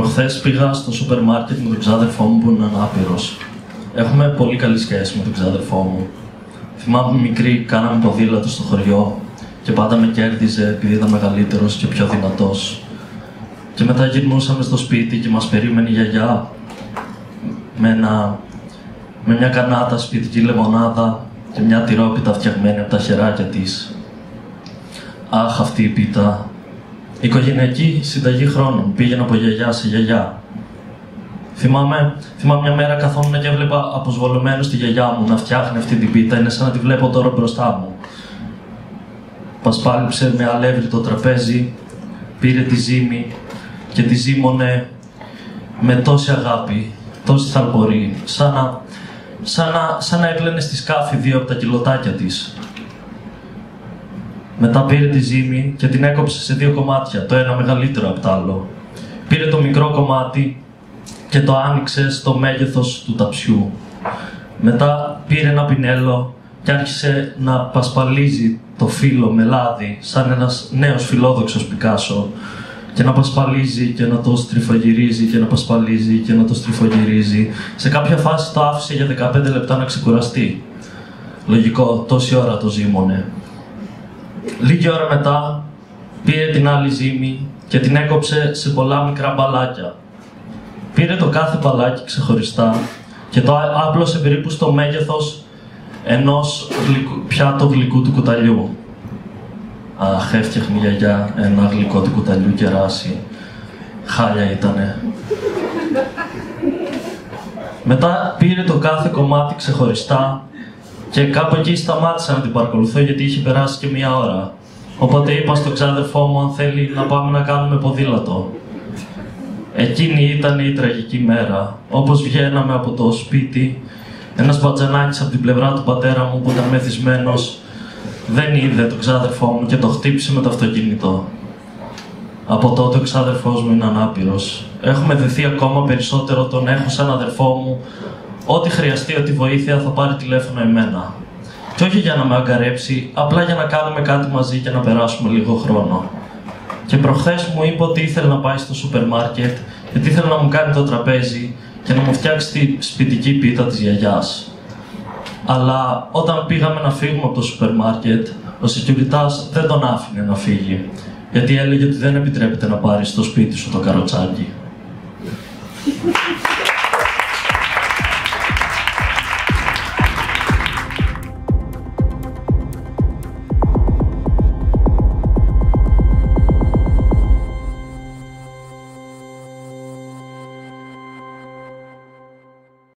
Προχθέ πήγα στο σούπερ μάρκετ με τον ξάδερφό μου που είναι ανάπηρος. Έχουμε πολύ καλή σχέση με τον ξάδερφό μου. Θυμάμαι μικρή, κάναμε ποδήλατο στο χωριό και πάντα με κέρδιζε επειδή ήταν μεγαλύτερος και πιο δυνατός. Και μετά γυρνούσαμε στο σπίτι και μας περίμενε η γιαγιά με, ένα, με μια κανάτα σπιτική λεμονάδα και μια τυρόπιτα φτιαγμένη από τα χεράκια της. Αχ, αυτή η πίτα. Οικογενειακή συνταγή χρόνων. Πήγαινα από γιαγιά σε γιαγιά. Θυμάμαι, θυμάμαι μια μέρα καθόμουν και έβλεπα αποσβολωμένος τη γιαγιά μου να φτιάχνει αυτή την πίτα. Είναι σαν να τη βλέπω τώρα μπροστά μου. Πασπάλιψε με αλεύρι το τραπέζι, πήρε τη ζύμη και τη ζύμωνε με τόση αγάπη, τόση θαλπορή, σαν να, σαν να, σαν να έκλαινε στη σκάφη δύο από τα κιλοτάκια της. Μετά πήρε τη ζύμη και την έκοψε σε δύο κομμάτια, το ένα μεγαλύτερο από το άλλο. Πήρε το μικρό κομμάτι και το άνοιξε στο μέγεθος του ταψιού. Μετά πήρε ένα πινέλο και άρχισε να πασπαλίζει το φύλλο με λάδι, σαν ένας νέος φιλόδοξος Πικάσο και να πασπαλίζει και να το στριφογυρίζει και να πασπαλίζει και να το στριφογυρίζει. Σε κάποια φάση το άφησε για 15 λεπτά να ξεκουραστεί. Λογικό, τόση ώρα το ζήμωνε. Λίγη ώρα μετά πήρε την άλλη ζύμη και την έκοψε σε πολλά μικρά μπαλάκια. Πήρε το κάθε μπαλάκι ξεχωριστά και το άπλωσε περίπου στο μέγεθος ενός γλυκού, πιάτο γλυκού του κουταλιού. Αχ, έφτιαχνε η γιαγιά ένα γλυκό του κουταλιού κεράσι. Χάλια ήτανε. Μετά πήρε το κάθε κομμάτι ξεχωριστά και κάπου εκεί σταμάτησα να την παρακολουθώ γιατί είχε περάσει και μία ώρα. Οπότε είπα στον ξάδερφό μου αν θέλει να πάμε να κάνουμε ποδήλατο. Εκείνη ήταν η τραγική μέρα. Όπως βγαίναμε από το σπίτι, ένας μπατζανάκης από την πλευρά του πατέρα μου που ήταν μεθυσμένος δεν είδε τον ξάδερφό μου και το χτύπησε με το αυτοκίνητο. Από τότε ο ξάδερφός μου είναι ανάπηρος. Έχουμε δεθεί ακόμα περισσότερο, τον έχω σαν αδερφό μου Ό,τι χρειαστεί, ό,τι βοήθεια θα πάρει τηλέφωνο εμένα. Και όχι για να με αγκαρέψει, απλά για να κάνουμε κάτι μαζί και να περάσουμε λίγο χρόνο. Και προχθές μου είπε ότι ήθελε να πάει στο σούπερ μάρκετ, γιατί ήθελε να μου κάνει το τραπέζι και να μου φτιάξει τη σπιτική πίτα της γιαγιάς. Αλλά όταν πήγαμε να φύγουμε από το σούπερ μάρκετ, ο security δεν τον άφηνε να φύγει. Γιατί έλεγε ότι δεν επιτρέπεται να πάρει στο σπίτι σου το καροτσάκι.